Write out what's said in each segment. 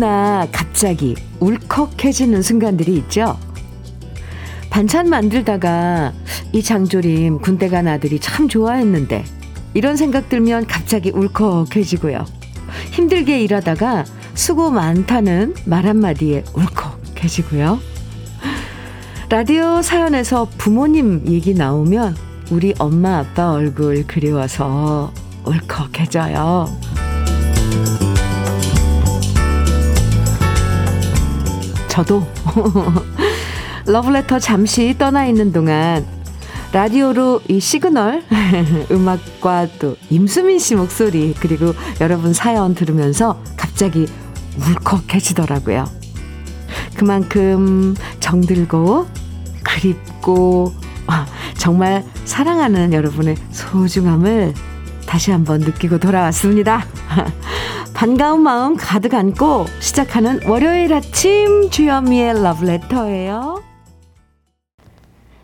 누구나 갑자기 울컥해지는 순간들이 있죠. 반찬 만들다가 이 장조림 군대 간 아들이 참 좋아했는데 이런 생각 들면 갑자기 울컥해지고요. 힘들게 일하다가 수고 많다는 말 한마디에 울컥해지고요. 라디오 사연에서 부모님 얘기 나오면 우리 엄마 아빠 얼굴 그리워서 울컥해져요. 저도 러브레터 잠시 떠나 있는 동안 라디오로 이 시그널 음악과 또 임수민 씨 목소리 그리고 여러분 사연 들으면서 갑자기 울컥해지더라고요. 그만큼 정들고 그립고 아, 정말 사랑하는 여러분의 소중함을 다시 한번 느끼고 돌아왔습니다. 반가운 마음 가득 안고 시작하는 월요일 아침 주현미의 러브레터예요.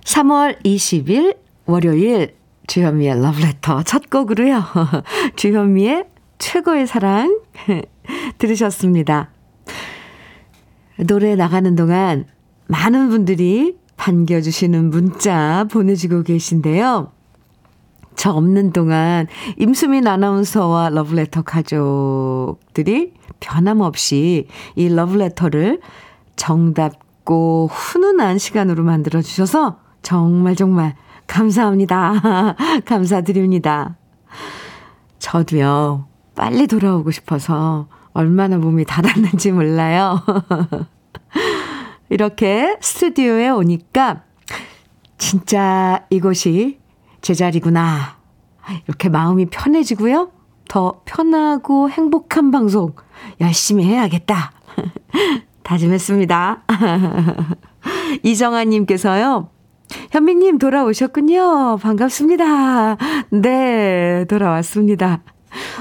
3월 20일 월요일 주현미의 러브레터 첫 곡으로요. 주현미의 최고의 사랑 들으셨습니다. 노래 나가는 동안 많은 분들이 반겨주시는 문자 보내주고 계신데요. 저 없는 동안 임수민 아나운서와 러브레터 가족들이 변함없이 이 러브레터를 정답고 훈훈한 시간으로 만들어 주셔서 정말 정말 감사합니다. 감사드립니다. 저도요, 빨리 돌아오고 싶어서 얼마나 몸이 닫았는지 몰라요. 이렇게 스튜디오에 오니까 진짜 이곳이 제자리구나. 이렇게 마음이 편해지고요. 더 편하고 행복한 방송 열심히 해야겠다. 다짐했습니다. 이정아님께서요. 현미님 돌아오셨군요. 반갑습니다. 네, 돌아왔습니다.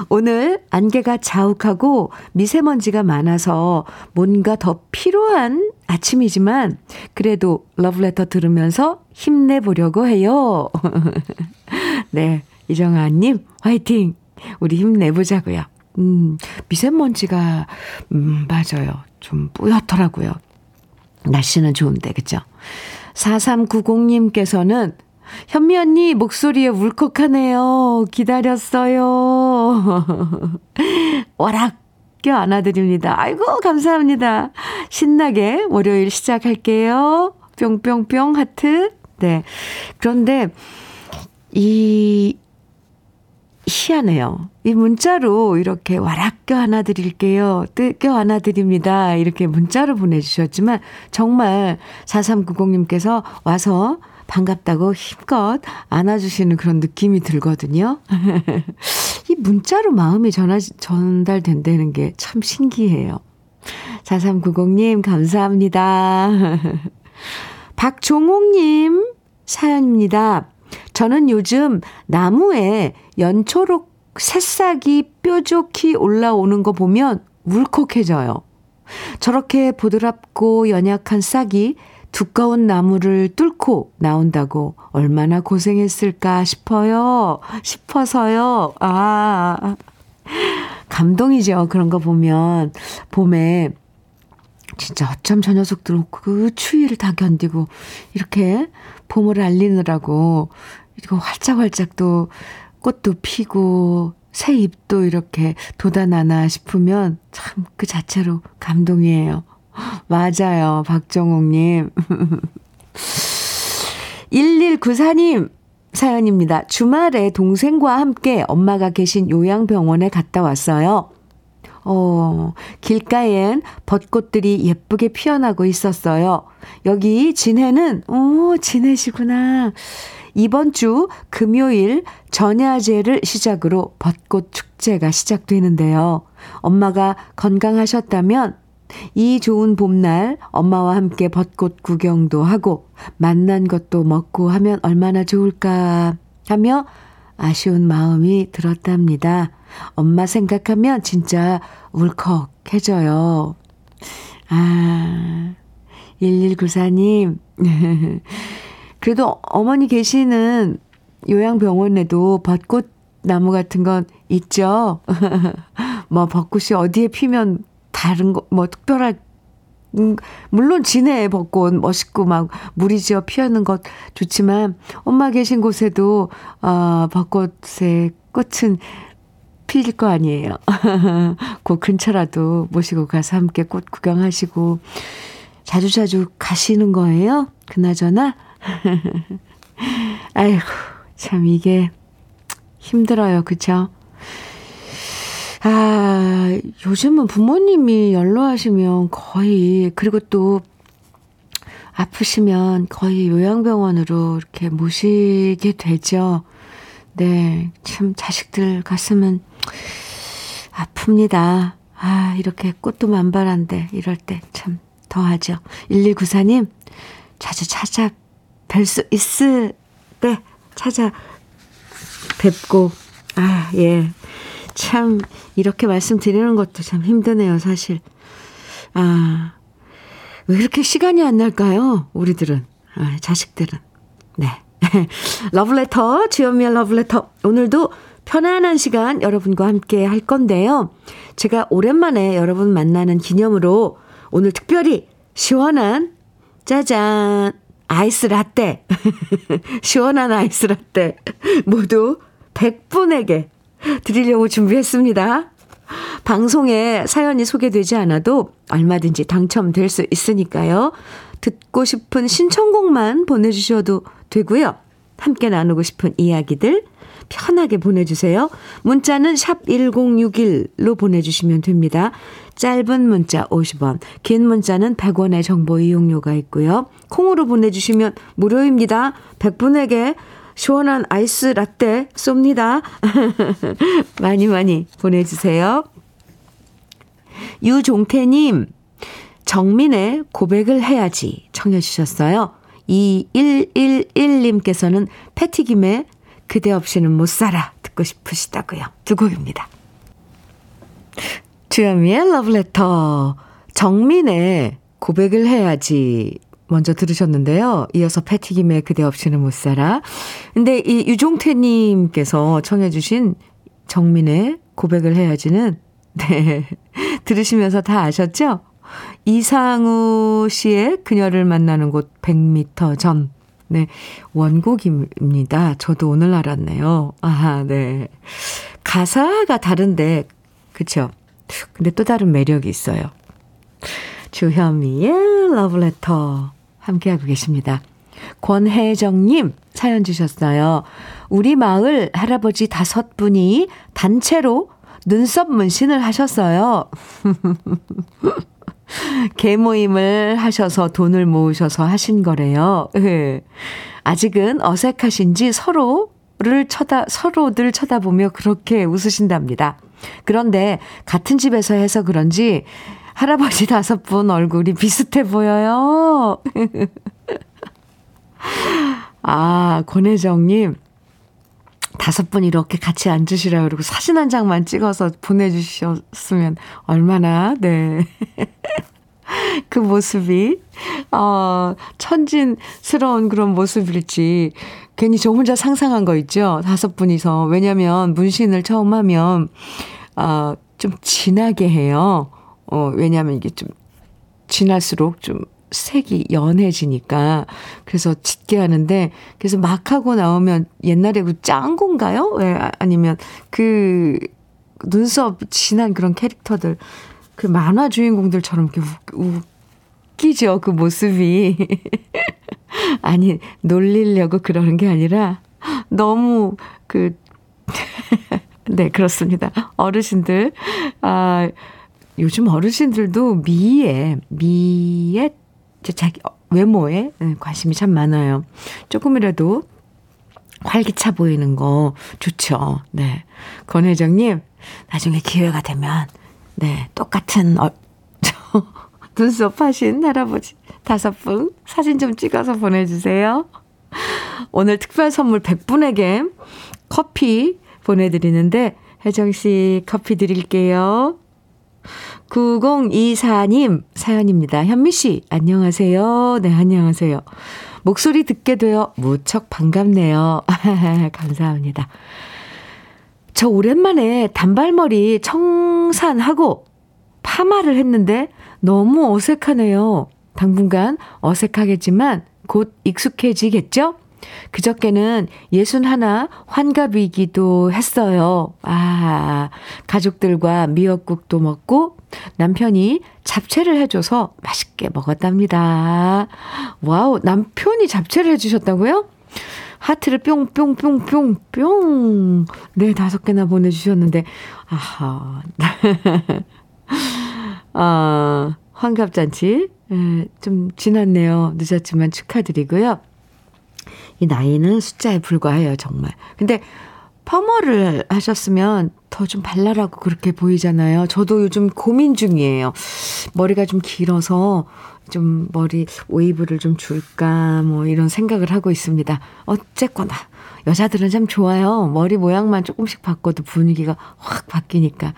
오늘 안개가 자욱하고 미세먼지가 많아서 뭔가 더 필요한 아침이지만 그래도 러브레터 들으면서 힘내보려고 해요. 네, 이정아님 화이팅! 우리 힘내보자고요. 음, 미세먼지가, 음, 맞아요. 좀 뿌옇더라고요. 날씨는 좋은데, 그죠? 4390님께서는 현미 언니 목소리에 울컥하네요. 기다렸어요. 와락 껴 안아드립니다. 아이고, 감사합니다. 신나게 월요일 시작할게요. 뿅뿅뿅 하트. 네. 그런데, 이, 희한해요. 이 문자로 이렇게 와락 껴 안아드릴게요. 껴 안아드립니다. 이렇게 문자로 보내주셨지만, 정말 4390님께서 와서 반갑다고 힘껏 안아주시는 그런 느낌이 들거든요. 이 문자로 마음이 전하, 전달된다는 게 참 신기해요. 4390님, 감사합니다. 박종옥님, 사연입니다. 저는 요즘 나무에 연초록 새싹이 뾰족히 올라오는 거 보면 울컥해져요. 저렇게 보드랍고 연약한 싹이 두꺼운 나무를 뚫고 나온다고 얼마나 고생했을까 싶어요. 싶어서요. 아, 감동이죠. 그런 거 보면. 봄에 진짜 어쩜 저 녀석들 그 추위를 다 견디고 이렇게 봄을 알리느라고 이거 활짝활짝 또 꽃도 피고 새 잎도 이렇게 돋아나나 싶으면 참 그 자체로 감동이에요. 맞아요. 박정옥님. 1194님 사연입니다. 주말에 동생과 함께 엄마가 계신 요양병원에 갔다 왔어요. 어, 길가엔 벚꽃들이 예쁘게 피어나고 있었어요. 여기 진해는, 오, 진해시구나. 이번 주 금요일 전야제를 시작으로 벚꽃 축제가 시작되는데요. 엄마가 건강하셨다면 이 좋은 봄날 엄마와 함께 벚꽃 구경도 하고 만난 것도 먹고 하면 얼마나 좋을까 하며 아쉬운 마음이 들었답니다. 엄마 생각하면 진짜 울컥해져요. 아, 1194님. 그래도 어머니 계시는 요양병원에도 벚꽃 나무 같은 건 있죠? 뭐 벚꽃이 어디에 피면 다른 거, 뭐, 특별할, 음, 물론 진해 벚꽃 멋있고 막 물이 지어 피하는 것 좋지만, 엄마 계신 곳에도, 어, 벚꽃의 꽃은 필거 아니에요. 그 근처라도 모시고 가서 함께 꽃 구경하시고, 자주자주 가시는 거예요? 그나저나? 아이고, 참 이게 힘들어요. 그쵸? 아, 요즘은 부모님이 연로하시면 거의, 그리고 또 아프시면 거의 요양병원으로 이렇게 모시게 되죠. 네, 참 자식들 가슴은 아픕니다. 아, 이렇게 꽃도 만발한데 이럴 때 참 더하죠. 1194님, 자주 찾아 뵐 수 있을 때 찾아 뵙고, 아, 예. 참, 이렇게 말씀드리는 것도 참 힘드네요, 사실. 아, 왜 이렇게 시간이 안 날까요? 우리들은. 아, 자식들은. 네. 러브레터, 주현미의 러브레터. 오늘도 편안한 시간 여러분과 함께 할 건데요. 제가 오랜만에 여러분 만나는 기념으로 오늘 특별히 시원한 짜잔 아이스 라떼 시원한 아이스 라떼 모두 100분에게 드리려고 준비했습니다. 방송에 사연이 소개되지 않아도 얼마든지 당첨될 수 있으니까요. 듣고 싶은 신청곡만 보내주셔도 되고요. 함께 나누고 싶은 이야기들 편하게 보내주세요. 문자는 샵 1061로 보내주시면 됩니다. 짧은 문자 50원, 긴 문자는 100원의 정보 이용료가 있고요. 콩으로 보내주시면 무료입니다. 100분에게 시원한 아이스 라떼 쏩니다. 많이 많이 보내주세요. 유종태님, 정민의 고백을 해야지 청해 주셨어요. 2111님께서는 패티김의 그대 없이는 못 살아 듣고 싶으시다고요. 두 곡입니다. 주현미의 러브레터 정민의 고백을 해야지 먼저 들으셨는데요. 이어서 패티김의 그대 없이는 못 살아. 근데 이 유종태님께서 청해주신 정민의 고백을 해야지는, 네. 들으시면서 다 아셨죠? 이상우 씨의 그녀를 만나는 곳 100m 전. 네. 원곡입니다. 저도 오늘 알았네요. 아, 네. 가사가 다른데, 그쵸? 근데 또 다른 매력이 있어요. 주현미의 러브레터 함께하고 계십니다. 권혜정님 사연 주셨어요. 우리 마을 할아버지 다섯 분이 단체로 눈썹 문신을 하셨어요. 개모임을 하셔서 돈을 모으셔서 하신 거래요. 예. 아직은 어색하신지 서로를 쳐다, 서로들 쳐다보며 그렇게 웃으신답니다. 그런데 같은 집에서 해서 그런지 할아버지 다섯 분 얼굴이 비슷해 보여요. 아, 권혜정님. 다섯 분 이렇게 같이 앉으시라 그러고 사진 한 장만 찍어서 보내주셨으면 얼마나, 네. 그 모습이, 어, 천진스러운 그런 모습일지, 괜히 저 혼자 상상한 거 있죠? 다섯 분이서. 왜냐면, 문신을 처음 하면, 어, 좀 진하게 해요. 어, 왜냐하면 이게 좀 지날수록 좀 색이 연해지니까 그래서 짙게 하는데 그래서 막 하고 나오면 옛날에 그 짱구인가요? 예, 아니면 그 눈썹 진한 그런 캐릭터들 그 만화 주인공들처럼 이렇게 웃, 웃기죠 그 모습이 아니 놀리려고 그러는 게 아니라 너무 그 네, 그렇습니다. 어르신들, 아, 요즘 어르신들도 미에, 미에, 자기 외모에 네, 관심이 참 많아요. 조금이라도 활기차 보이는 거 좋죠. 네. 권혜정님, 나중에 기회가 되면, 네, 똑같은, 어, 저, 눈썹 하신 할아버지 다섯 분 사진 좀 찍어서 보내주세요. 오늘 특별 선물 100분에게 커피 보내드리는데, 혜정씨 커피 드릴게요. 9024님 사연입니다. 현미 씨, 안녕하세요. 네, 안녕하세요. 목소리 듣게 되어 무척 반갑네요. 감사합니다. 저 오랜만에 단발머리 청산하고 파마를 했는데 너무 어색하네요. 당분간 어색하겠지만 곧 익숙해지겠죠? 그저께는 예순 하나 환갑이기도 했어요. 아, 가족들과 미역국도 먹고 남편이 잡채를 해줘서 맛있게 먹었답니다. 와우, 남편이 잡채를 해주셨다고요? 하트를 뿅뿅뿅뿅 뿅. 네, 다섯 개나 보내주셨는데, 아하. 아, 환갑잔치. 예, 좀 지났네요. 늦었지만 축하드리고요. 이 나이는 숫자에 불과해요, 정말. 근데 퍼머를 하셨으면 더 좀 발랄하고 그렇게 보이잖아요. 저도 요즘 고민 중이에요. 머리가 좀 길어서 좀 머리 웨이브를 좀 줄까 뭐 이런 생각을 하고 있습니다. 어쨌거나 여자들은 참 좋아요. 머리 모양만 조금씩 바꿔도 분위기가 확 바뀌니까.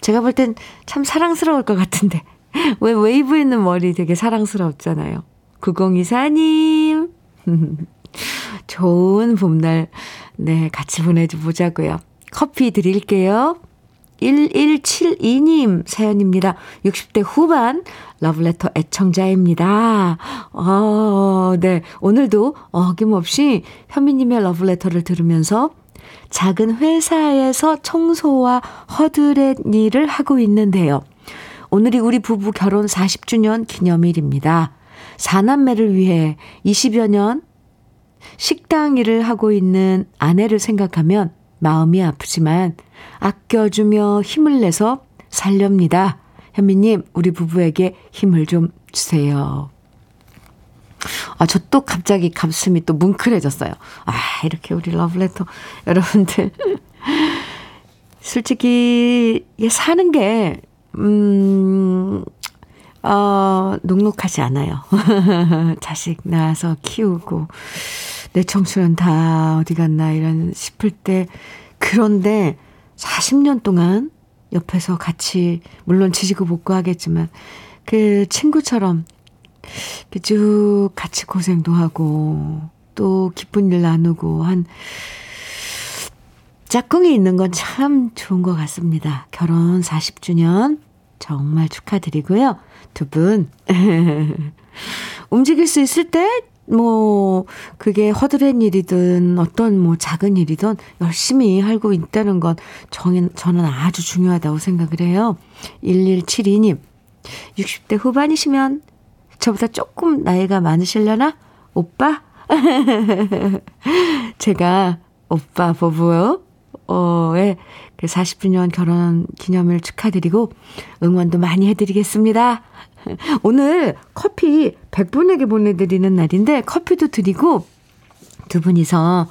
제가 볼 땐 참 사랑스러울 것 같은데. 왜 웨이브 있는 머리 되게 사랑스럽잖아요. 9024님. 좋은 봄날, 네, 같이 보내보자고요. 커피 드릴게요. 1172님 사연입니다. 60대 후반 러브레터 애청자입니다. 어, 네. 오늘도 어김없이 현미님의 러브레터를 들으면서 작은 회사에서 청소와 허드렛 일을 하고 있는데요. 오늘이 우리 부부 결혼 40주년 기념일입니다. 사남매를 위해 20여 년 식당 일을 하고 있는 아내를 생각하면 마음이 아프지만 아껴주며 힘을 내서 살렵니다. 현미님, 우리 부부에게 힘을 좀 주세요. 아, 저 또 갑자기 가슴이 또 뭉클해졌어요. 아, 이렇게 우리 러브레터 여러분들. 솔직히, 사는 게, 음, 어, 녹록하지 않아요. 자식 낳아서 키우고, 내 청춘은 다 어디 갔나, 이런 싶을 때, 그런데 40년 동안 옆에서 같이, 물론 지지고 볶고 하겠지만, 그 친구처럼 쭉 같이 고생도 하고, 또 기쁜 일 나누고 한, 짝꿍이 있는 건 참 좋은 것 같습니다. 결혼 40주년 정말 축하드리고요. 두 분, 움직일 수 있을 때 뭐, 그게 허드렛 일이든 어떤 뭐 작은 일이든 열심히 하고 있다는 건 저는, 저는 아주 중요하다고 생각을 해요. 1172님, 60대 후반이시면 저보다 조금 나이가 많으시려나? 오빠? 제가 오빠 보부요. 어,의 그 40주년 결혼 기념일 축하드리고 응원도 많이 해드리겠습니다. 오늘 커피 100분에게 보내드리는 날인데 커피도 드리고 두 분이서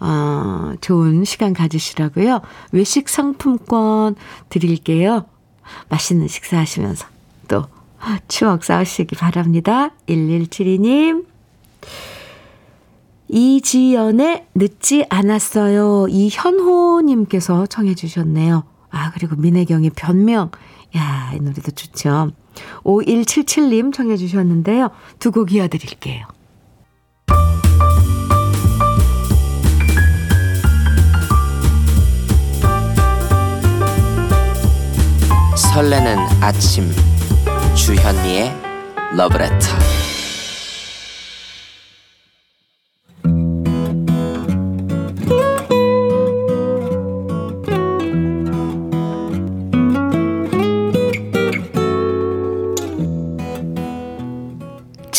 어, 좋은 시간 가지시라고요. 외식 상품권 드릴게요. 맛있는 식사하시면서 또 추억 쌓으시기 바랍니다. 1172님. 이지연의 늦지 않았어요. 이현호님께서 청해 주셨네요. 아, 그리고 민혜경의 변명. 야, 이 노래도 좋죠. 5177님 청해 주셨는데요. 두 곡 이어드릴게요. 설레는 아침 주현미의 러브레터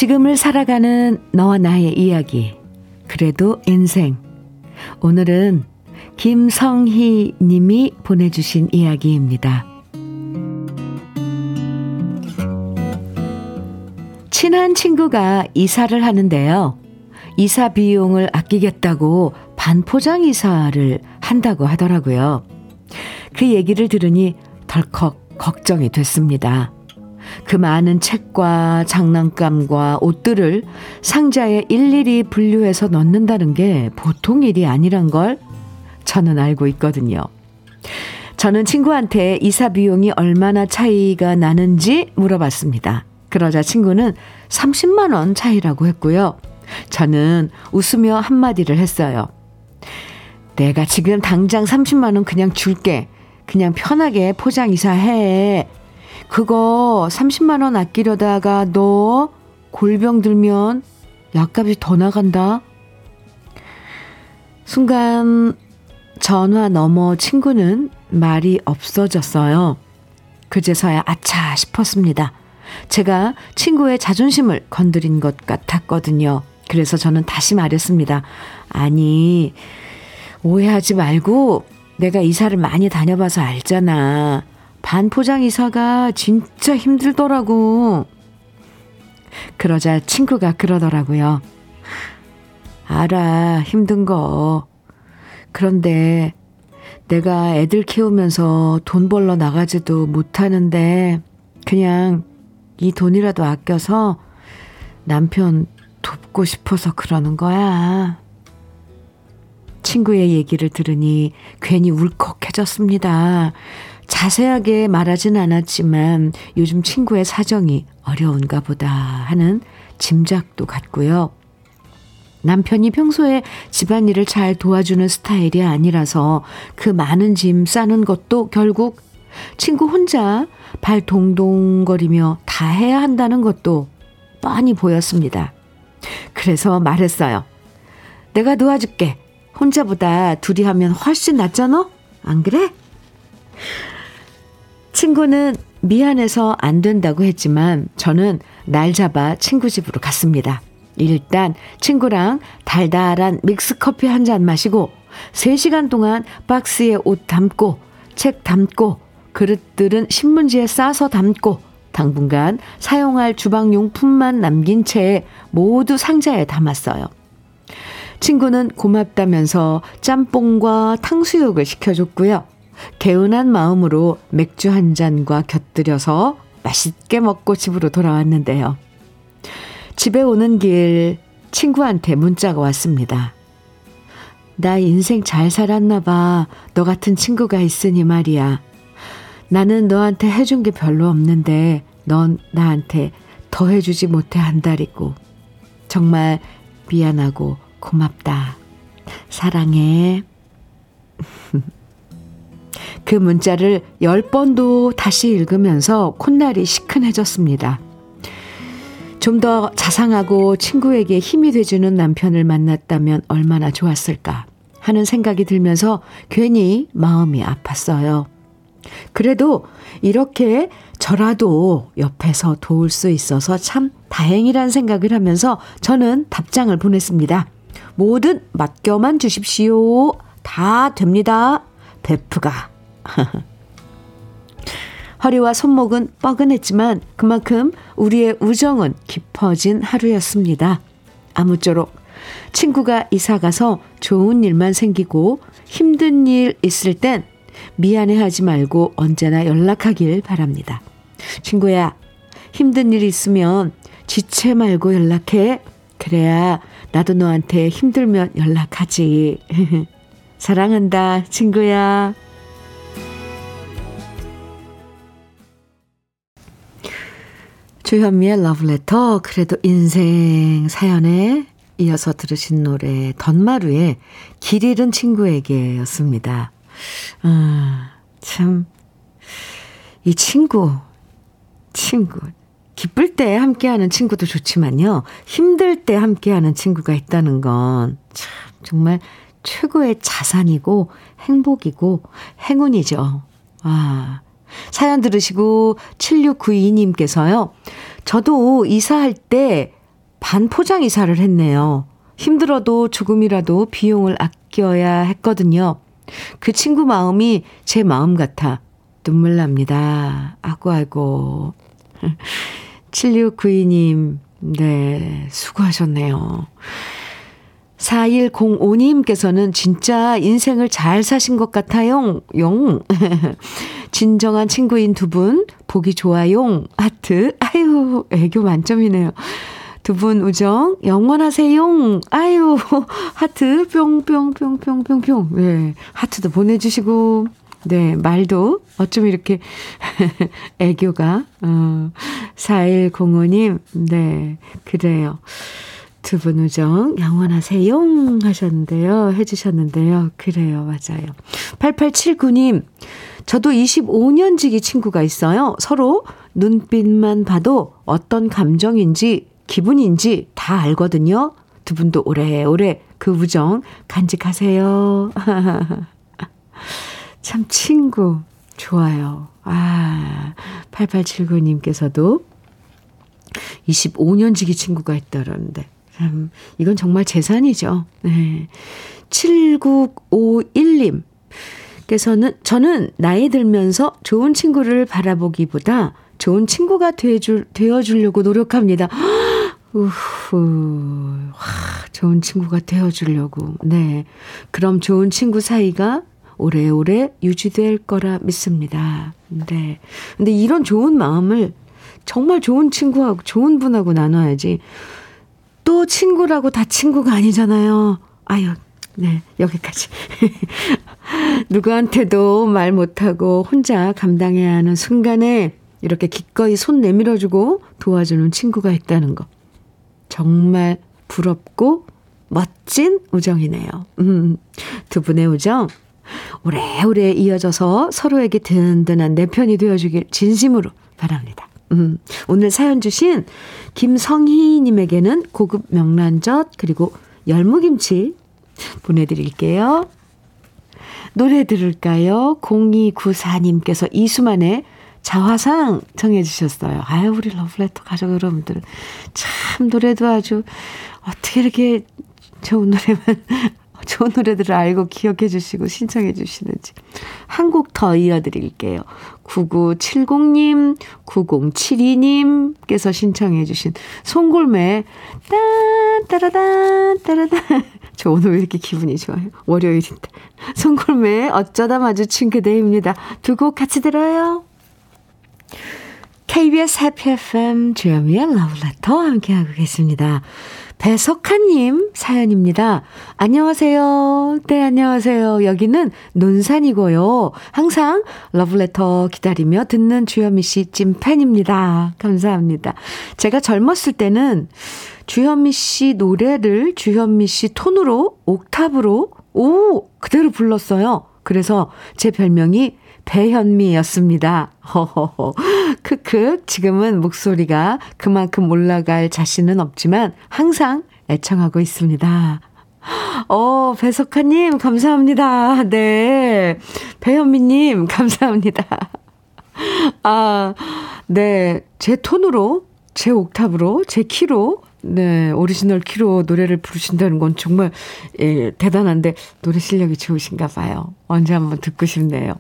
지금을 살아가는 너와 나의 이야기. 그래도 인생. 오늘은 김성희 님이 보내주신 이야기입니다. 친한 친구가 이사를 하는데요. 이사 비용을 아끼겠다고 반포장 이사를 한다고 하더라고요. 그 얘기를 들으니 덜컥 걱정이 됐습니다. 그 많은 책과 장난감과 옷들을 상자에 일일이 분류해서 넣는다는 게 보통 일이 아니란 걸 저는 알고 있거든요. 저는 친구한테 이사 비용이 얼마나 차이가 나는지 물어봤습니다. 그러자 친구는 30만원 차이라고 했고요. 저는 웃으며 한마디를 했어요. 내가 지금 당장 30만원 그냥 줄게. 그냥 편하게 포장 이사해. 그거 30만원 아끼려다가 너 골병 들면 약값이 더 나간다. 순간 전화 넘어 친구는 말이 없어졌어요. 그제서야 아차 싶었습니다. 제가 친구의 자존심을 건드린 것 같았거든요. 그래서 저는 다시 말했습니다. 아니, 오해하지 말고 내가 이사를 많이 다녀봐서 알잖아. 반포장 이사가 진짜 힘들더라고. 그러자 친구가 그러더라고요. 알아, 힘든 거. 그런데 내가 애들 키우면서 돈 벌러 나가지도 못하는데 그냥 이 돈이라도 아껴서 남편 돕고 싶어서 그러는 거야. 친구의 얘기를 들으니 괜히 울컥해졌습니다. 자세하게 말하진 않았지만 요즘 친구의 사정이 어려운가 보다 하는 짐작도 갔고요. 남편이 평소에 집안일을 잘 도와주는 스타일이 아니라서 그 많은 짐 싸는 것도 결국 친구 혼자 발 동동거리며 다 해야 한다는 것도 뻔히 보였습니다. 그래서 말했어요. 내가 도와줄게. 혼자보다 둘이 하면 훨씬 낫잖아? 안 그래? 친구는 미안해서 안 된다고 했지만 저는 날 잡아 친구 집으로 갔습니다. 일단 친구랑 달달한 믹스커피 한 잔 마시고 3시간 동안 박스에 옷 담고 책 담고 그릇들은 신문지에 싸서 담고 당분간 사용할 주방용품만 남긴 채 모두 상자에 담았어요. 친구는 고맙다면서 짬뽕과 탕수육을 시켜줬고요. 개운한 마음으로 맥주 한 잔과 곁들여서 맛있게 먹고 집으로 돌아왔는데요. 집에 오는 길 친구한테 문자가 왔습니다. 나 인생 잘 살았나 봐. 너 같은 친구가 있으니 말이야. 나는 너한테 해준 게 별로 없는데 넌 나한테 더 해주지 못해 한달이고 정말 미안하고 고맙다. 사랑해. 그 문자를 열 번도 다시 읽으면서 콧날이 시큰해졌습니다. 좀 더 자상하고 친구에게 힘이 돼주는 남편을 만났다면 얼마나 좋았을까 하는 생각이 들면서 괜히 마음이 아팠어요. 그래도 이렇게 저라도 옆에서 도울 수 있어서 참 다행이란 생각을 하면서 저는 답장을 보냈습니다. 뭐든 맡겨만 주십시오. 다 됩니다. 베프가. 허리와 손목은 뻐근했지만 그만큼 우리의 우정은 깊어진 하루였습니다. 아무쪼록 친구가 이사 가서 좋은 일만 생기고 힘든 일 있을 땐 미안해 하지 말고 언제나 연락하길 바랍니다. 친구야, 힘든 일 있으면 지체 말고 연락해. 그래야 나도 너한테 힘들면 연락하지. 사랑한다, 친구야. 주현미의 러브레터, 그래도 인생 사연에 이어서 들으신 노래, 던마루의 길 잃은 친구에게 였습니다. 아, 참, 이 친구, 친구. 기쁠 때 함께하는 친구도 좋지만요. 힘들 때 함께하는 친구가 있다는 건 참, 정말 최고의 자산이고 행복이고 행운이죠. 아, 사연 들으시고 7692님께서요. 저도 이사할 때 반포장 이사를 했네요. 힘들어도 조금이라도 비용을 아껴야 했거든요. 그 친구 마음이 제 마음 같아 눈물 납니다. 아고, 아고. 7692님, 네, 수고하셨네요. 4105님께서는 진짜 인생을 잘 사신 것 같아요. 용. 진정한 친구인 두 분, 보기 좋아요. 하트. 아유, 애교 만점이네요. 두 분 우정 영원하세요. 아유, 하트 뿅뿅뿅뿅뿅뿅. 네, 하트도 보내주시고, 네, 말도 어쩜 이렇게 애교가, 어, 4105님, 네, 그래요. 두 분 우정 영원하세요 하셨는데요. 해주셨는데요. 그래요. 맞아요. 8879님, 저도 25년 지기 친구가 있어요. 서로 눈빛만 봐도 어떤 감정인지 기분인지 다 알거든요. 두 분도 오래오래 그 우정 간직하세요. 참 친구 좋아요. 아, 8879님께서도 25년 지기 친구가 있다라는데 참 이건 정말 재산이죠. 네. 7951님 께서는 저는 나이 들면서 좋은 친구를 바라보기보다 좋은 친구가 되어줄, 되어주려고 노력합니다. 우후, 와, 좋은 친구가 되어주려고. 네. 그럼 좋은 친구 사이가 오래오래 유지될 거라 믿습니다. 네. 근데 이런 좋은 마음을 정말 좋은 친구하고, 좋은 분하고 나눠야지. 또 친구라고 다 친구가 아니잖아요. 아유, 네, 여기까지. 누구한테도 말 못하고 혼자 감당해야 하는 순간에 이렇게 기꺼이 손 내밀어주고 도와주는 친구가 있다는 거. 정말 부럽고 멋진 우정이네요. 음, 두 분의 우정 오래오래 이어져서 서로에게 든든한 내 편이 되어주길 진심으로 바랍니다. 음, 오늘 사연 주신 김성희님에게는 고급 명란젓 그리고 열무김치 보내드릴게요. 노래 들을까요? 0294님께서 이수만의 자화상 정해주셨어요. 아유, 우리 러브레터 가족 여러분들. 참, 노래도 아주, 어떻게 이렇게 좋은 노래만, 좋은 노래들을 알고 기억해 주시고 신청해 주시는지. 한 곡 더 이어드릴게요. 9970님, 9072님께서 신청해 주신 송골매, 따, 따라다, 따라다. 저 오늘 왜 이렇게 기분이 좋아요? 월요일인데. 송골매, 어쩌다 마주친 그대입니다. 두 곡 같이 들어요. KBS 해피 FM 주현미의 러브레터 함께하고 계십니다. 배석한님 사연입니다. 안녕하세요. 네, 안녕하세요. 여기는 논산이고요. 항상 러브레터 기다리며 듣는 주현미 씨 찐팬입니다. 감사합니다. 제가 젊었을 때는 주현미 씨 노래를 주현미 씨 톤으로, 옥탑으로, 오! 그대로 불렀어요. 그래서 제 별명이 배현미였습니다. 허허허. 크크. 지금은 목소리가 그만큼 올라갈 자신은 없지만 항상 애청하고 있습니다. 어, 배석하님, 감사합니다. 네. 배현미님, 감사합니다. 아, 네. 제 톤으로, 제 옥타브로, 제 키로, 네. 오리지널 키로 노래를 부르신다는 건 정말, 예, 대단한데, 노래 실력이 좋으신가 봐요. 언제 한번 듣고 싶네요.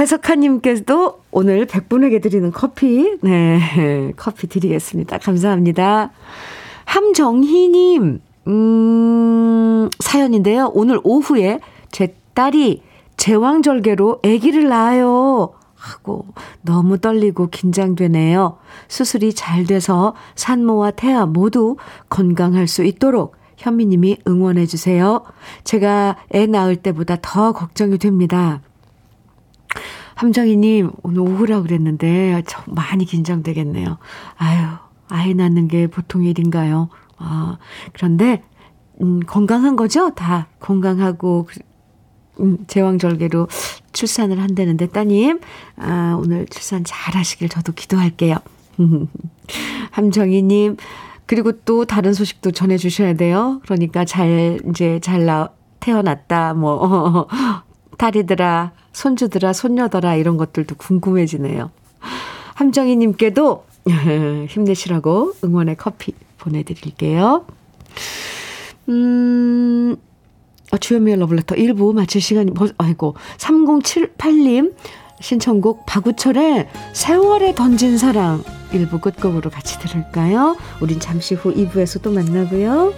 배석하님께서도 오늘 100분에게 드리는 커피, 네, 커피 드리겠습니다. 감사합니다. 함정희님, 음, 사연인데요. 오늘 오후에 제 딸이 제왕절개로 아기를 낳아요. 하고 너무 떨리고 긴장되네요. 수술이 잘 돼서 산모와 태아 모두 건강할 수 있도록 현미님이 응원해 주세요. 제가 애 낳을 때보다 더 걱정이 됩니다. 함정희님, 오늘 오후라 그랬는데, 좀 많이 긴장되겠네요. 아유, 아이 낳는 게 보통 일인가요? 아, 그런데, 음, 건강한 거죠? 다 건강하고, 음, 제왕절개로 출산을 한다는데, 따님, 아, 오늘 출산 잘 하시길 저도 기도할게요. 함정희님, 그리고 또 다른 소식도 전해주셔야 돼요. 그러니까 잘, 이제 잘 나, 태어났다, 뭐, 딸이더라, 손주더라, 손녀더라, 이런 것들도 궁금해지네요. 함정희 님께도 힘내시라고 응원의 커피 보내드릴게요. 음, 어, 주연미의 러블레터 1부 마칠 시간이, 벌, 아이고, 3078님 신청곡 박우철의 세월에 던진 사랑 1부 끝곡으로 같이 들을까요? 우린 잠시 후 2부에서 또 만나고요.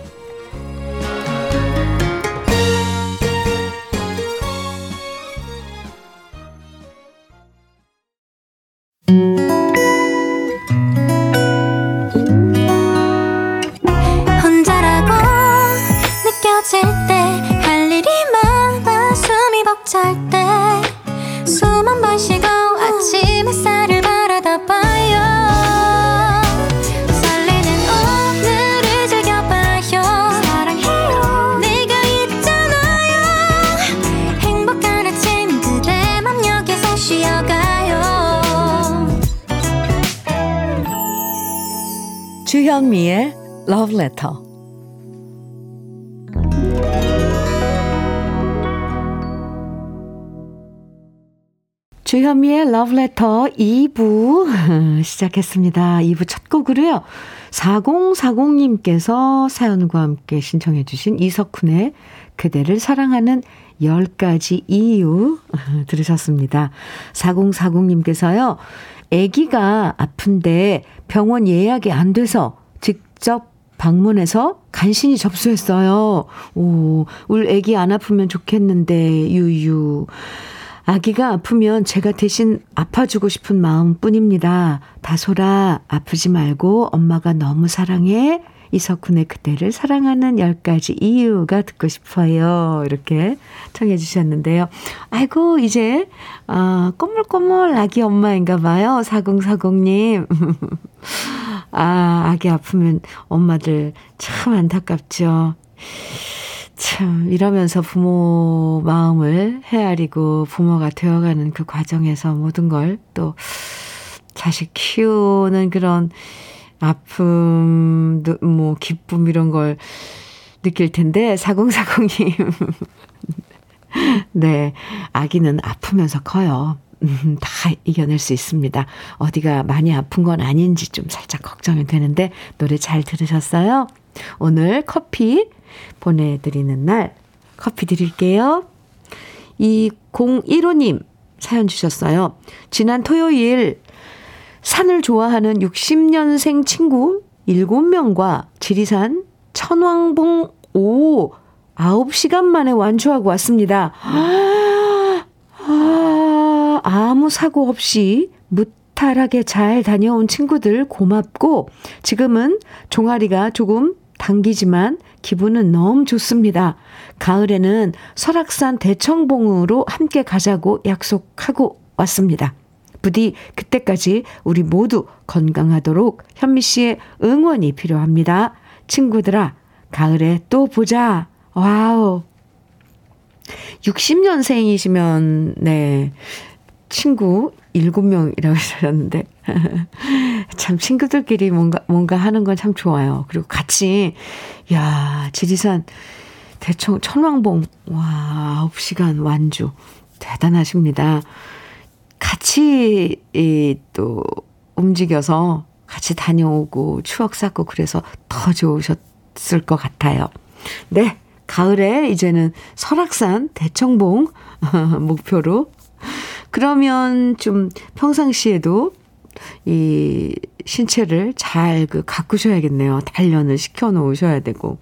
Letter. 주현미의 Letter 2부 시작했습니다. 2부 첫 곡으로요. 4040님께서 사연과 함께 신청해 주신 이석훈의 그대를 사랑하는 10가지 이유 들으셨습니다. 4040님께서요. 아기가 아픈데 병원 예약이 안 돼서 직접 방문해서 간신히 접수했어요. 오, 우리 아기 안 아프면 좋겠는데 유유. 아기가 아프면 제가 대신 아파주고 싶은 마음 뿐입니다. 다소라, 아프지 말고 엄마가 너무 사랑해. 이석훈의 그대를 사랑하는 10가지 이유가 듣고 싶어요. 이렇게 청해 주셨는데요. 아이고, 이제, 아, 꼬물꼬물 아기 엄마인가 봐요. 4040님. 아, 아기 아프면 엄마들 참 안타깝죠. 참, 이러면서 부모 마음을 헤아리고 부모가 되어가는 그 과정에서 모든 걸 또 자식 키우는 그런 아픔, 뭐, 기쁨 이런 걸 느낄 텐데, 4040님. 네. 아기는 아프면서 커요. 음, 다 이겨낼 수 있습니다. 어디가 많이 아픈 건 아닌지 좀 살짝 걱정이 되는데, 노래 잘 들으셨어요? 오늘 커피 보내드리는 날, 커피 드릴게요. 이 015님 사연 주셨어요. 지난 토요일 산을 좋아하는 60년생 친구 7명과 지리산 천왕봉 5 9시간 만에 완주하고 왔습니다. 아, 아 무 사고 없이 무탈하게 잘 다녀온 친구들 고맙고 지금은 종아리가 조금 당기지만 기분은 너무 좋습니다. 가을에는 설악산 대청봉으로 함께 가자고 약속하고 왔습니다. 부디 그때까지 우리 모두 건강하도록 현미 씨의 응원이 필요합니다. 친구들아, 가을에 또 보자. wow. 60년생이시면, 네. 친구 7명이라고 하셨는데. 참 친구들끼리 뭔가, 뭔가 하는 건 참 좋아요. 그리고 같이, 야 지리산 대청, 천왕봉, 와, 9시간 완주. 대단하십니다. 같이 이, 또 움직여서 같이 다녀오고 추억 쌓고 그래서 더 좋으셨을 것 같아요. 네. 가을에 이제는 설악산 대청봉 목표로 그러면 좀 평상시에도 이 신체를 잘 그 가꾸셔야겠네요. 단련을 시켜 놓으셔야 되고.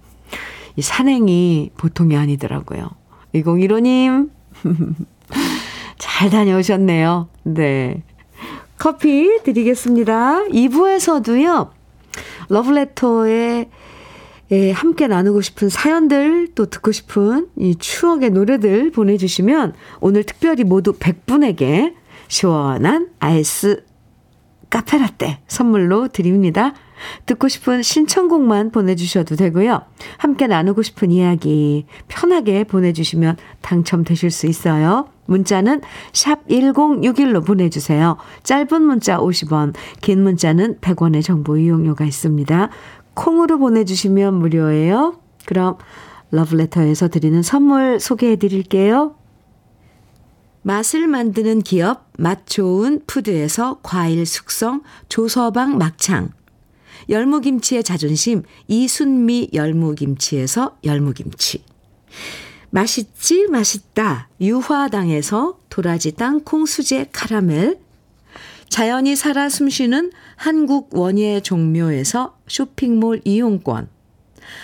이 산행이 보통이 아니더라고요. 2015님. 잘 다녀오셨네요. 네. 커피 드리겠습니다. 2부에서도요, 러브레터에 예, 함께 나누고 싶은 사연들, 또 듣고 싶은 이 추억의 노래들 보내주시면 오늘 특별히 모두 100분에게 시원한 아이스 카페라떼 선물로 드립니다. 듣고 싶은 신청곡만 보내주셔도 되고요. 함께 나누고 싶은 이야기 편하게 보내주시면 당첨되실 수 있어요. 문자는 샵 1061로 보내주세요. 짧은 문자 50원, 긴 문자는 100원의 정보 이용료가 있습니다. 콩으로 보내주시면 무료예요. 그럼 러브레터에서 드리는 선물 소개해 드릴게요. 맛을 만드는 기업 맛 좋은 푸드에서 과일 숙성 조서방 막창 열무김치의 자존심 이순미 열무김치에서 열무김치 맛있지 맛있다 유화당에서 도라지 땅콩 수제 카라멜 자연이 살아 숨쉬는 한국 원예 종묘에서 쇼핑몰 이용권.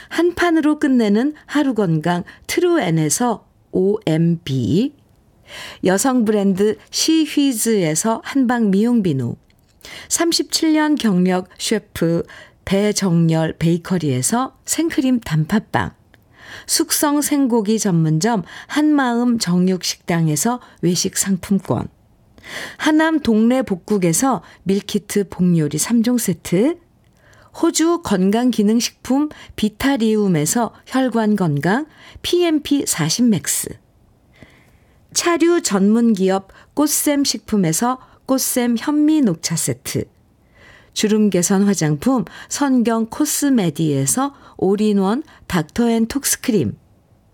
한 판으로 끝내는 하루 건강 트루엔에서 OMB 여성 브랜드 시휘즈에서 한방 미용 비누. 37년 경력 셰프 배정열 베이커리에서 생크림 단팥빵. 숙성 생고기 전문점 한마음 정육식당에서 외식 상품권 하남 동네 복국에서 밀키트 복요리 3종 세트 호주 건강기능식품 비타리움에서 혈관건강 PMP 40 맥스 차류 전문기업 꽃샘 식품에서 꽃샘 현미 녹차 세트 주름 개선 화장품 선경 코스메디에서 올인원 닥터앤톡스크림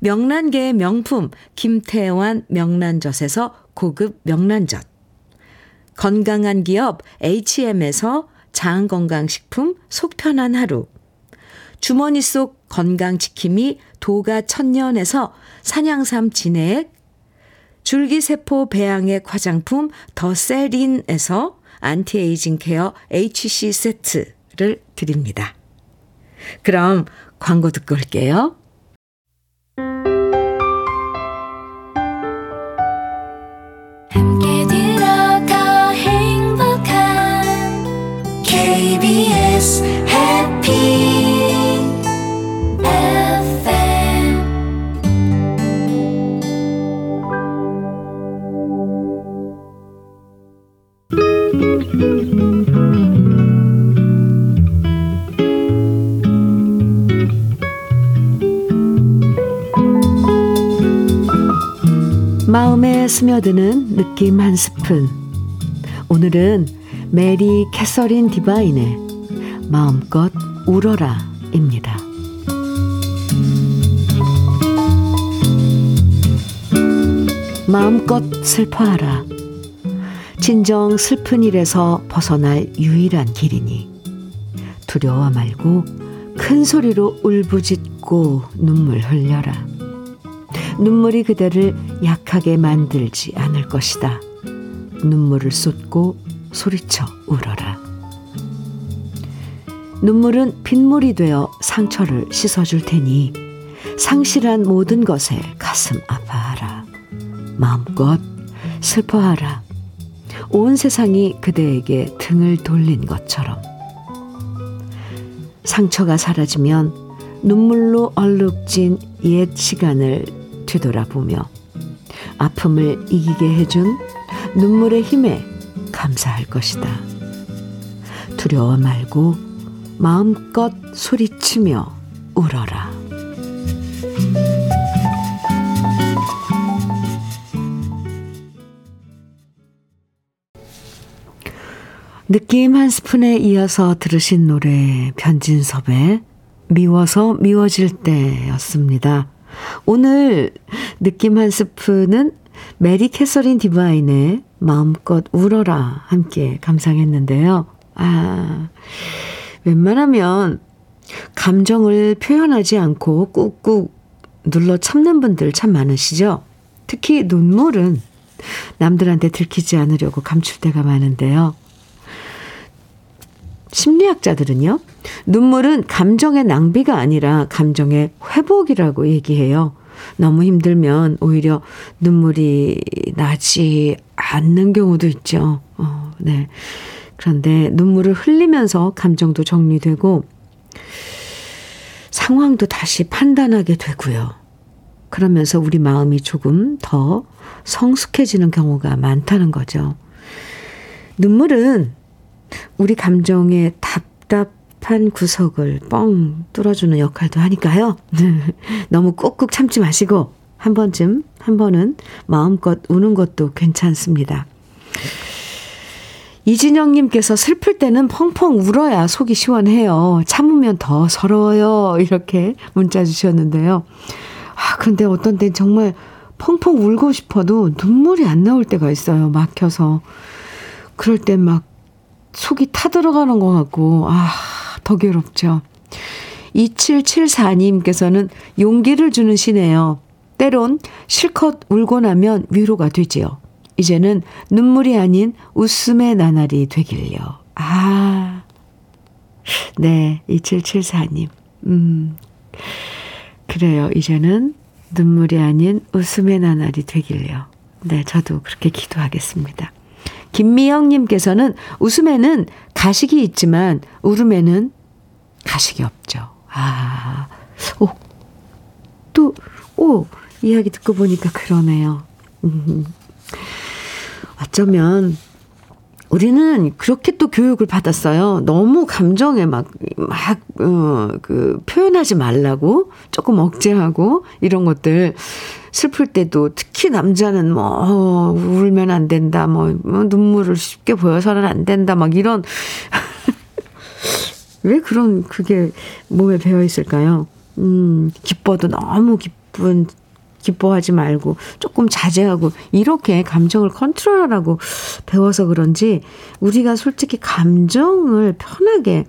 명란계의 명품 김태환 명란젓에서 고급 명란젓 건강한 기업 H&M에서 장건강식품 속편한 하루 주머니 속 건강지킴이 도가 천년에서 산양삼 진액 줄기세포 배양액 화장품 더세린에서 anti-aging care HC 세트를 드립니다. 그럼 광고 듣고 올게요. 함 마음에 스며드는 느낌 한 스푼. 오늘은 메리 캐서린 디바인의 마음껏 울어라입니다. 마음껏 슬퍼하라. 진정 슬픈 일에서 벗어날 유일한 길이니 두려워 말고 큰 소리로 울부짖고 눈물 흘려라. 눈물이 그대를 약하게 만들지 않을 것이다. 눈물을 쏟고 소리쳐 울어라. 눈물은 빗물이 되어 상처를 씻어줄 테니 상실한 모든 것에 가슴 아파하라. 마음껏 슬퍼하라. 온 세상이 그대에게 등을 돌린 것처럼. 상처가 사라지면 눈물로 얼룩진 옛 시간을 뒤돌아보며 아픔을 이기게 해준 눈물의 힘에 감사할 것이다. 두려워 말고 마음껏 소리치며 울어라. 느낌 한 스푼에 이어서 들으신 노래 변진섭의 미워서 미워질 때였습니다. 오늘 느낌 한 스푼은 메리 캐서린 디바인의 마음껏 울어라 함께 감상했는데요. 아, 웬만하면 감정을 표현하지 않고 꾹꾹 눌러 참는 분들 참 많으시죠? 특히 눈물은 남들한테 들키지 않으려고 감출 때가 많은데요. 심리학자들은요, 눈물은 감정의 낭비가 아니라 감정의 회복이라고 얘기해요. 너무 힘들면 오히려 눈물이 나지 않는 경우도 있죠. 어, 네. 그런데 눈물을 흘리면서 감정도 정리되고 상황도 다시 판단하게 되고요. 그러면서 우리 마음이 조금 더 성숙해지는 경우가 많다는 거죠. 눈물은 우리 감정의 답답한 구석을 뻥 뚫어주는 역할도 하니까요. 너무 꾹꾹 참지 마시고 한 번쯤, 한 번은 마음껏 우는 것도 괜찮습니다. 이진영님께서 슬플 때는 펑펑 울어야 속이 시원해요. 참으면 더 서러워요. 이렇게 문자 주셨는데요. 아, 근데 어떤 땐 정말 펑펑 울고 싶어도 눈물이 안 나올 때가 있어요. 막혀서. 그럴 땐 막 속이 타들어가는 것 같고, 아, 더 괴롭죠. 2774님께서는 용기를 주는 시네요. 때론 실컷 울고 나면 위로가 되지요. 이제는 눈물이 아닌 웃음의 나날이 되길요. 아, 네, 2774님. 음, 그래요. 이제는 눈물이 아닌 웃음의 나날이 되길요. 네, 저도 그렇게 기도하겠습니다. 김미영님께서는 웃음에는 가식이 있지만 울음에는 가식이 없죠. 아, 오, 또, 오, 이야기 듣고 보니까 그러네요. 음, 어쩌면 우리는 그렇게 또 교육을 받았어요. 너무 감정에 막, 막, 어, 그, 표현하지 말라고, 조금 억제하고, 이런 것들. 슬플 때도, 특히 남자는 뭐, 어, 울면 안 된다, 뭐, 뭐, 눈물을 쉽게 보여서는 안 된다, 막 이런. 왜 그런, 그게 몸에 배어 있을까요? 음, 기뻐도 너무 기쁜 기뻐하지 말고 조금 자제하고 이렇게 감정을 컨트롤하라고 배워서 그런지 우리가 솔직히 감정을 편하게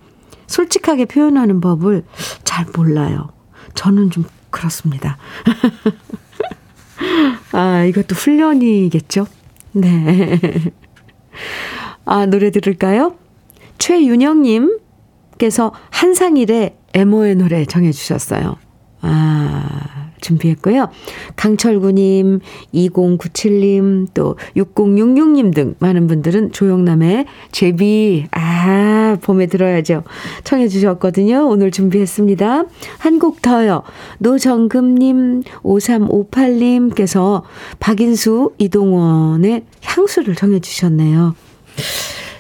솔직하게 표현하는 법을 잘 몰라요. 저는 좀 그렇습니다. 아, 이것도 훈련이겠죠? 네. 아, 노래 들을까요? 최윤영님께서 한상일의 에모의 노래 정해주셨어요. 아, 준비했고요. 강철구님, 2097님, 또 6066님 등 많은 분들은 조영남의 제비, 아, 봄에 들어야죠. 청해주셨거든요. 오늘 준비했습니다. 한 곡 더요. 노정금님, 5358님께서 박인수, 이동원의 향수를 청해주셨네요.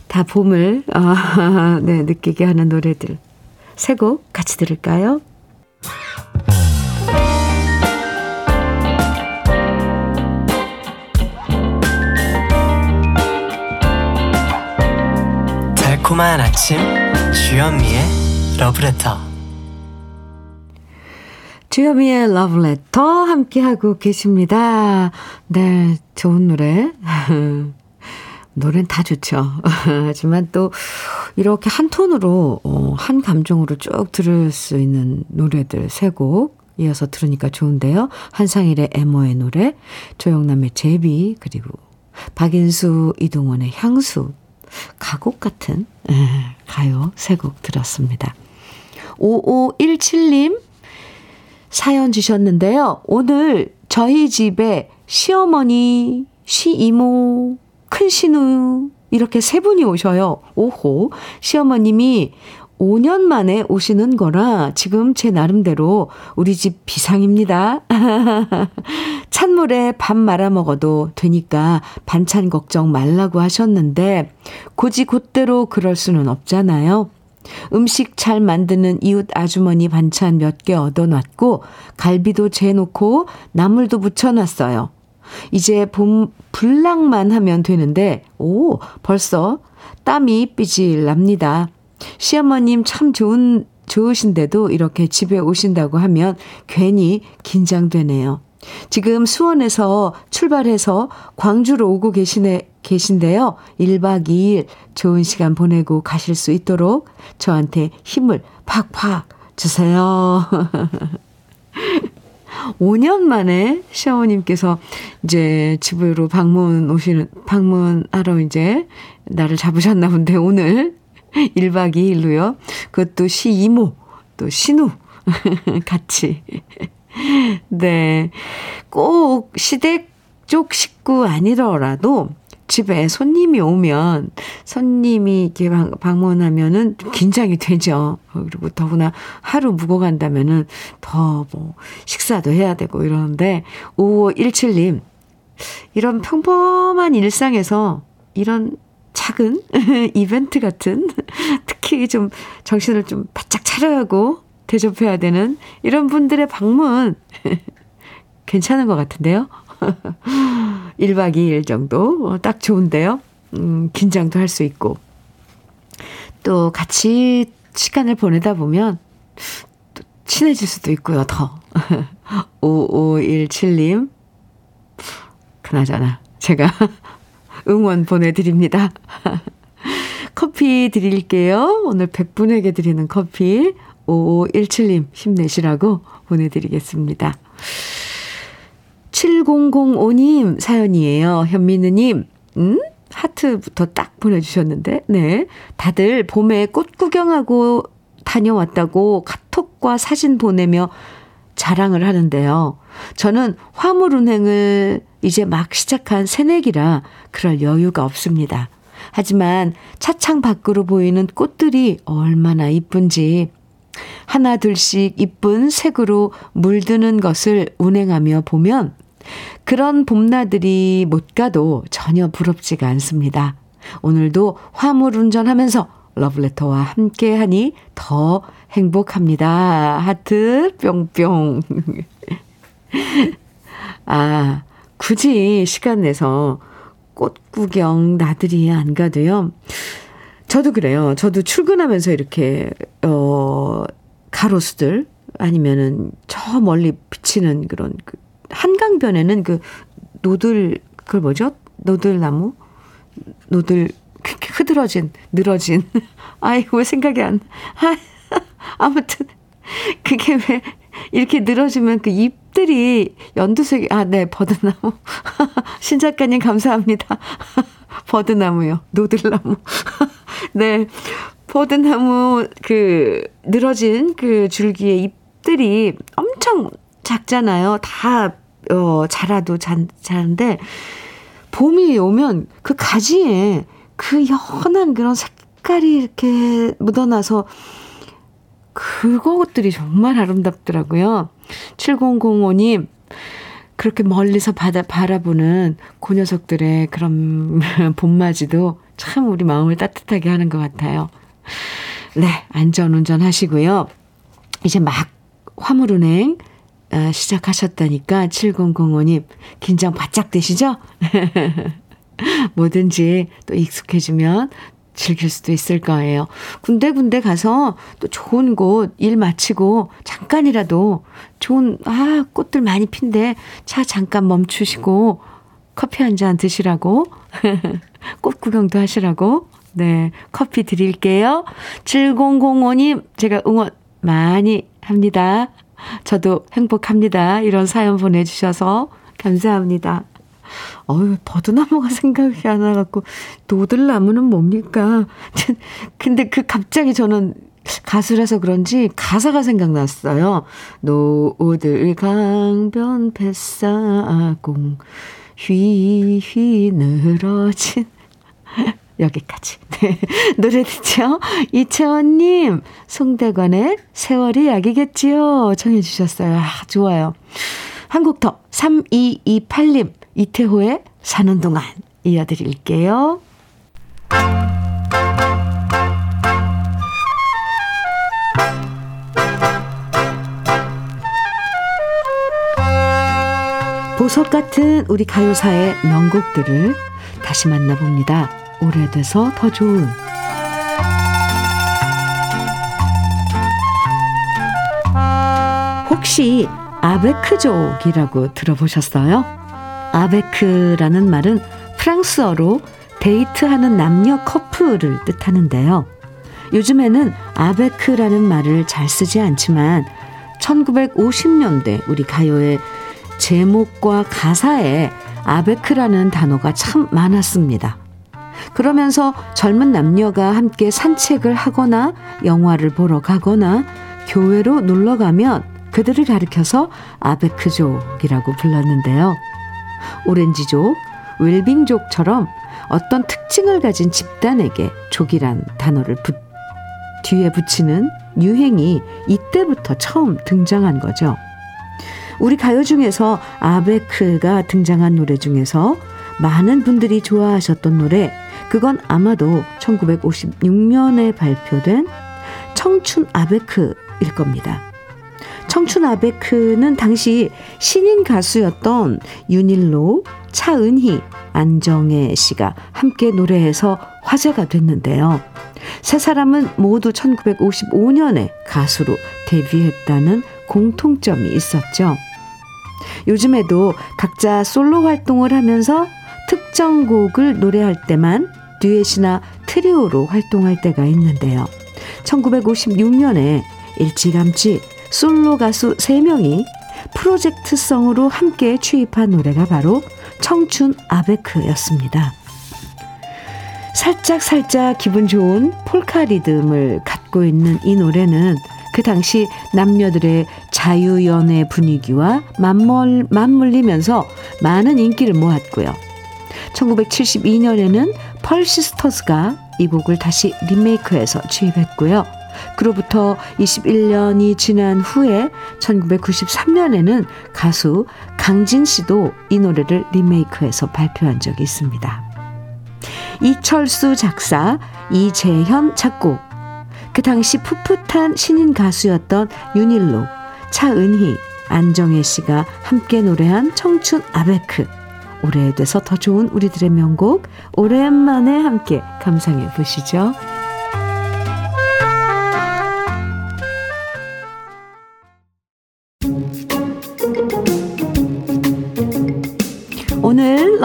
다 봄을, 아, 네, 느끼게 하는 노래들. 세 곡 같이 들을까요? 달콤한 아침 주현미의 러브레터 주현미의 러브레터 함께하고 계십니다. 네, 좋은 노래. 노래는 다 좋죠. 하지만 또 이렇게 한 톤으로, 어, 한 감정으로 쭉 들을 수 있는 노래들 세 곡 이어서 들으니까 좋은데요. 한상일의 에모의 노래, 조영남의 제비, 그리고 박인수, 이동원의 향수 가곡 같은 에, 가요 세 곡 들었습니다. 5517님 사연 주셨는데요. 오늘 저희 집에 시어머니, 시이모, 큰신우 이렇게 세 분이 오셔요. 오호. 시어머님이 5년 만에 오시는 거라 지금 제 나름대로 우리 집 비상입니다. 찬물에 밥 말아 먹어도 되니까 반찬 걱정 말라고 하셨는데 고지 곧대로 그럴 수는 없잖아요. 음식 잘 만드는 이웃 아주머니 반찬 몇 개 얻어놨고 갈비도 재놓고 나물도 붙여놨어요. 이제 봄 불락만 하면 되는데 오 벌써 땀이 삐질 납니다. 시어머님 참 좋은, 좋으신데도 이렇게 집에 오신다고 하면 괜히 긴장되네요. 지금 수원에서 출발해서 광주로 오고 계시네, 계신데요. 1박 2일 좋은 시간 보내고 가실 수 있도록 저한테 힘을 팍팍 주세요. 5년 만에 시어머님께서 이제 집으로 방문 오시는, 방문하러 이제 나를 잡으셨나 본데 오늘 1박 2일로요. 그것도 시 이모, 또 신우 같이. 네. 꼭 시댁 쪽 식구 아니더라도 집에 손님이 오면 손님이 이렇게 방문하면은 긴장이 되죠. 그리고 더구나 하루 묵어 간다면은 더 뭐 식사도 해야 되고 이러는데 5517님 이런 평범한 일상에서 이런 작은 이벤트 같은 특히 좀 정신을 좀 바짝 차려야 하고 대접해야 되는 이런 분들의 방문 괜찮은 것 같은데요. 1박 2일 정도 어, 딱 좋은데요. 음, 긴장도 할 수 있고 또 같이 시간을 보내다 보면 또 친해질 수도 있고요. 더 5517님 그나저나 제가 응원 보내드립니다. 커피 드릴게요. 오늘 100분에게 드리는 커피 5517님 힘내시라고 보내드리겠습니다. 7005님 사연이에요. 현민우님, 음? 하트부터 딱 보내주셨는데, 네. 다들 봄에 꽃 구경하고 다녀왔다고 카톡과 사진 보내며 자랑을 하는데요. 저는 화물 운행을 이제 막 시작한 새내기라 그럴 여유가 없습니다. 하지만 차창 밖으로 보이는 꽃들이 얼마나 이쁜지 하나 둘씩 이쁜 색으로 물드는 것을 운행하며 보면 그런 봄나들이 못 가도 전혀 부럽지가 않습니다. 오늘도 화물 운전하면서 러브레터와 함께 하니 더 행복합니다. 하트 뿅뿅. 아, 굳이 시간 내서 꽃 구경 나들이 안 가도요. 저도 그래요. 저도 출근하면서 이렇게, 어, 가로수들 아니면은 저 멀리 비치는 그런 그 한강변에는 그 노들, 그걸 뭐죠? 노들나무? 노들, 흐드러진, 늘어진. 아이고, 왜 생각이 안, 아, 아무튼, 그게 왜 이렇게 늘어지면 그 잎들이 연두색이, 아, 네, 버드나무. 신 작가님 감사합니다. 버드나무요. 노들나무. 네. 버드나무 그 늘어진 그 줄기의 잎들이 엄청 작잖아요. 다, 어, 자라도 자, 자는데, 봄이 오면 그 가지에 그 연한 그런 색깔이 이렇게 묻어나서 그것들이 정말 아름답더라고요. 7005님, 그렇게 멀리서 바다, 바라보는 그 녀석들의 그런 봄맞이도 참 우리 마음을 따뜻하게 하는 것 같아요. 네, 안전 운전 하시고요. 이제 막 화물운행 아, 시작하셨다니까 7005님 긴장 바짝 되시죠? 뭐든지 또 익숙해지면 즐길 수도 있을 거예요. 군데군데 가서 또 좋은 곳 일 마치고 잠깐이라도 좋은 아 꽃들 많이 핀데 차 잠깐 멈추시고 커피 한 잔 드시라고 꽃 구경도 하시라고 네 커피 드릴게요. 7005님 제가 응원 많이 합니다. 저도 행복합니다. 이런 사연 보내주셔서 감사합니다. 어유 버드나무가 생각이 안 나갖고 노들나무는 뭡니까? 근데 그 갑자기 저는 가수라서 그런지 가사가 생각났어요. 노들 강변 뱃사공 휘휘 늘어진 여기까지. 네. 노래 듣죠? 이채원님, 송대관의 세월이 약이겠지요? 청해주셨어요. 아, 좋아요. 한 곡 더, 3228님, 이태호의 사는 동안 이어드릴게요. 보석 같은 우리 가요사의 명곡들을 다시 만나봅니다. 오래돼서 더 좋은 혹시 아베크족이라고 들어보셨어요? 아베크라는 말은 프랑스어로 데이트하는 남녀 커플을 뜻하는데요. 요즘에는 아베크라는 말을 잘 쓰지 않지만 1950년대 우리 가요의 제목과 가사에 아베크라는 단어가 참 많았습니다. 그러면서 젊은 남녀가 함께 산책을 하거나 영화를 보러 가거나 교회로 놀러 가면 그들을 가리켜서 아베크족이라고 불렀는데요. 오렌지족, 웰빙족처럼 어떤 특징을 가진 집단에게 족이란 단어를 붙, 뒤에 붙이는 유행이 이때부터 처음 등장한 거죠. 우리 가요 중에서 아베크가 등장한 노래 중에서 많은 분들이 좋아하셨던 노래, 그건 아마도 1956년에 발표된 청춘 아베크일 겁니다. 청춘 아베크는 당시 신인 가수였던 윤일로, 차은희, 안정혜 씨가 함께 노래해서 화제가 됐는데요. 세 사람은 모두 1955년에 가수로 데뷔했다는 공통점이 있었죠. 요즘에도 각자 솔로 활동을 하면서 특정 곡을 노래할 때만 듀엣이나 트리오로 활동할 때가 있는데요. 1956년에 일찌감치 솔로 가수 3명이 프로젝트성으로 함께 취입한 노래가 바로 청춘 아베크였습니다. 살짝 살짝 기분 좋은 폴카 리듬을 갖고 있는 이 노래는 그 당시 남녀들의 자유연애 분위기와 맞물, 맞물리면서 많은 인기를 모았고요. 1972년에는 펄시스터즈가 이 곡을 다시 리메이크해서 취입했고요. 그로부터 21년이 지난 후에 1993년에는 가수 강진 씨도 이 노래를 리메이크해서 발표한 적이 있습니다. 이철수 작사, 이재현 작곡. 그 당시 풋풋한 신인 가수였던 윤일로, 차은희, 안정혜 씨가 함께 노래한 청춘 아베크. 오래돼서 더 좋은 우리들의 명곡 오랜만에 함께 감상해 보시죠.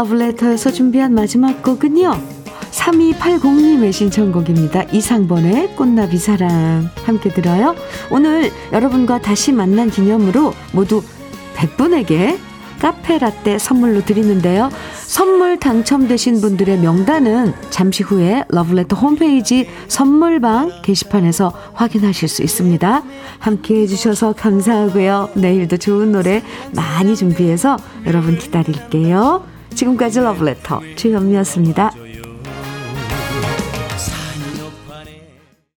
러블레터에서 준비한 마지막 곡은요. 3280님의 신청곡입니다. 이상번의 꽃나비 사랑. 함께 들어요. 오늘 여러분과 다시 만난 기념으로 모두 100분에게 카페 라떼 선물로 드리는데요. 선물 당첨되신 분들의 명단은 잠시 후에 러블레터 홈페이지 선물방 게시판에서 확인하실 수 있습니다. 함께 해주셔서 감사하고요. 내일도 좋은 노래 많이 준비해서 여러분 기다릴게요. 지금까지 러블레터 주현미였습니다.